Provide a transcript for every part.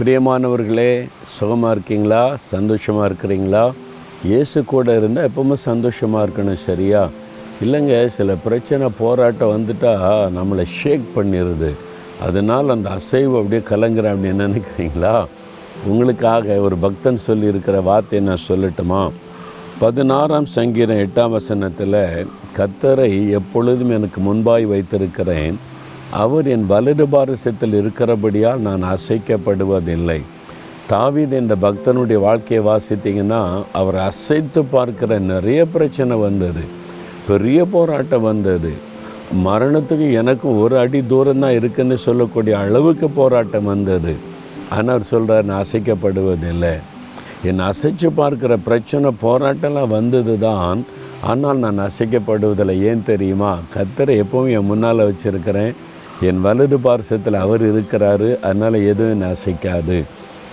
பிரியமானவர்களே சுகமாக இருக்கீங்களா? சந்தோஷமாக இருக்கிறீங்களா? இயேசு கூட இருந்தால் எப்போவுமே சந்தோஷமாக இருக்கணும் சரியா? இல்லைங்க சில பிரச்சனை போராட்டம் வந்துட்டா நம்மளை ஷேக் பண்ணிடுது அதனால் அந்த அசைவு அப்படியே கலங்குறேன் அப்படின்னு நினைக்கிறீங்களா? உங்களுக்காக ஒரு பக்தன் சொல்லியிருக்கிற வார்த்தையை நான் சொல்லட்டுமா? பதினாறாம் சங்கீதம் எட்டாம் வசனத்தில் கத்தரை எப்பொழுதும் எனக்கு முன்பாய் வைத்திருக்கிறேன். அவர் என் வலது பாரசத்தில் இருக்கிறபடியால் நான் அசைக்கப்படுவதில்லை. தாவீது என்ற பக்தனுடைய வாழ்க்கையை வாசித்தீங்கன்னா அவர் அசைத்து பார்க்கிற நிறைய பிரச்சனை வந்தது. பெரிய போராட்டம் வந்தது. மரணத்துக்கு எனக்கும் ஒரு அடி தூரம் தான் இருக்குன்னு சொல்லக்கூடிய அளவுக்கு போராட்டம் வந்தது. ஆனால் சொல்கிறார் நான் அசைக்கப்படுவதில்லை. என் அசைச்சு பார்க்குற பிரச்சனை போராட்டம்லாம் வந்தது தான் ஆனால் நான் அசைக்கப்படுவதில்லை. ஏன் தெரியுமா? கத்தரை எப்பவும் என் முன்னால் வச்சுருக்கிறேன். என் வலது பார்சத்தில் அவர் இருக்கிறாரு அதனால் எதுவும் நசைக்காது. அசைக்காது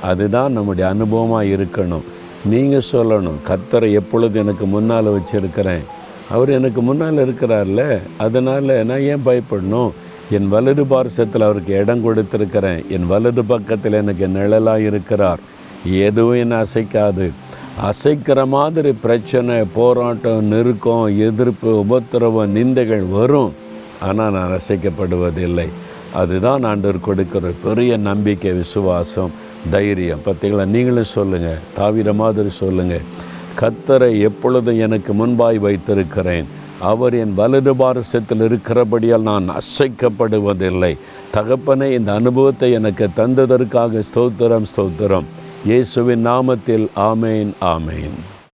அதுதான் நம்முடைய அனுபவமாக இருக்கணும். நீங்கள் சொல்லணும் கத்தரை எப்பொழுது எனக்கு முன்னால் வச்சுருக்கிறேன். அவர் எனக்கு முன்னால் இருக்கிறார்ல அதனால் நான் ஏன் பயப்படணும்? என் வலது பார்சத்தில் அவருக்கு இடம் கொடுத்துருக்கிறேன். என் வலது பக்கத்தில் எனக்கு நிழலாக இருக்கிறார். எதுவும் என்ன அசைக்காது அசைக்கிற மாதிரி பிரச்சனை போராட்டம் நெருக்கம் எதிர்ப்பு உபத்திரவம் நிந்தைகள் வரும். ஆனால் நான் ரசிக்கப்படுவதில்லை. அதுதான் ஆண்டவர் கொடுக்கிற பெரிய நம்பிக்கை விசுவாசம் தைரியம். பார்த்தீங்களா நீங்களும் சொல்லுங்கள் தாவிர மாதிரி சொல்லுங்கள் கத்தரை எப்பொழுதும் எனக்கு முன்பாய் வைத்திருக்கிறேன். அவர் என் வலது பாரசத்தில் இருக்கிறபடியால் நான் அசைக்கப்படுவதில்லை. தகப்பனை இந்த அனுபவத்தை எனக்கு தந்ததற்காக ஸ்தோத்திரம் ஸ்தோத்திரம். இயேசுவின் நாமத்தில் ஆமேன் ஆமேன்.